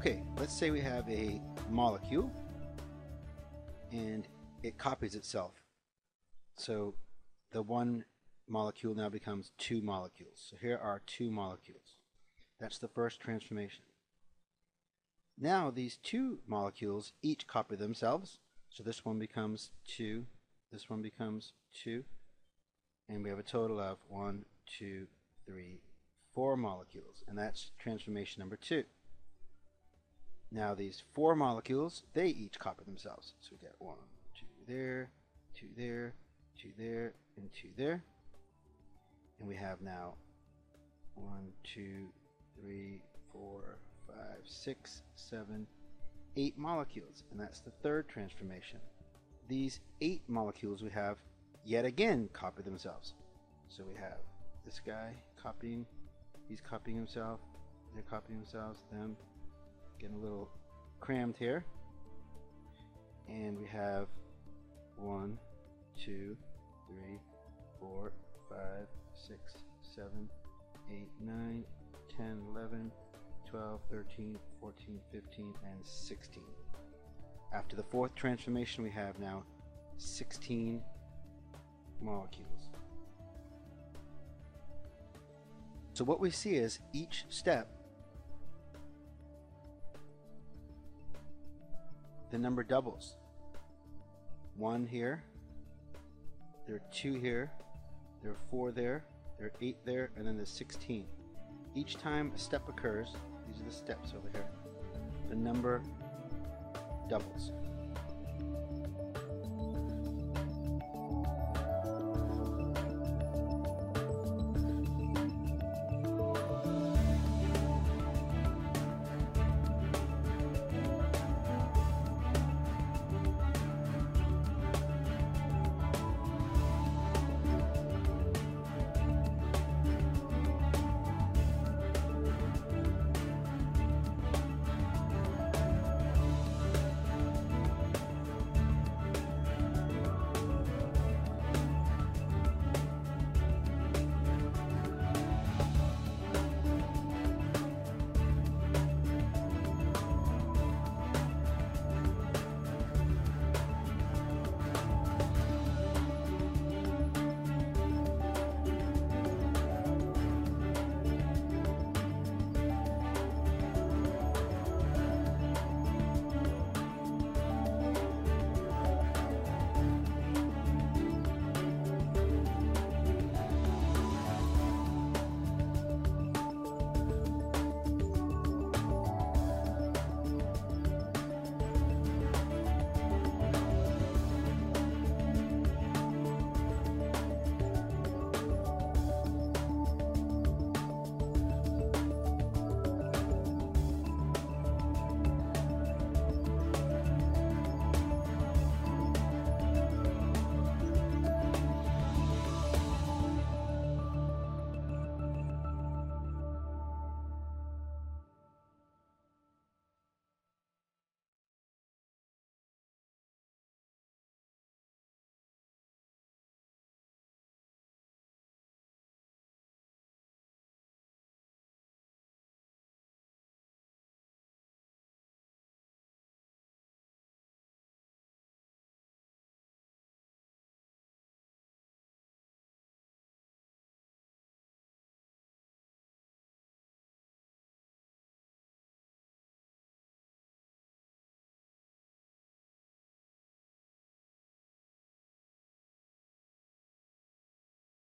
Okay, let's say we have a molecule and it copies itself. So the one molecule now becomes two molecules. So here are two molecules. That's the first transformation. Now these two molecules each copy themselves. So this one becomes 2, this one becomes 2, and we have a total of one, two, three, four molecules, and that's transformation number 2. Now these four molecules, they each copy themselves. So we get one, two there, two there, two there, and two there. And we have now one, two, three, four, five, six, seven, eight molecules. And that's the third transformation. These eight molecules we have yet again copy themselves. So we have this guy copying, he's copying himself, they're copying themselves, them, getting a little crammed here. And we have one, two, three, four, five, six, seven, eight, nine, 10, 11, 12, 13, 14, 15, and 16. After the fourth transformation, we have now 16 molecules. So what we see is each step the number doubles. One here, there are two here, there are four there, there are eight there, and then there's 16. Each time a step occurs, these are the steps over here, the number doubles.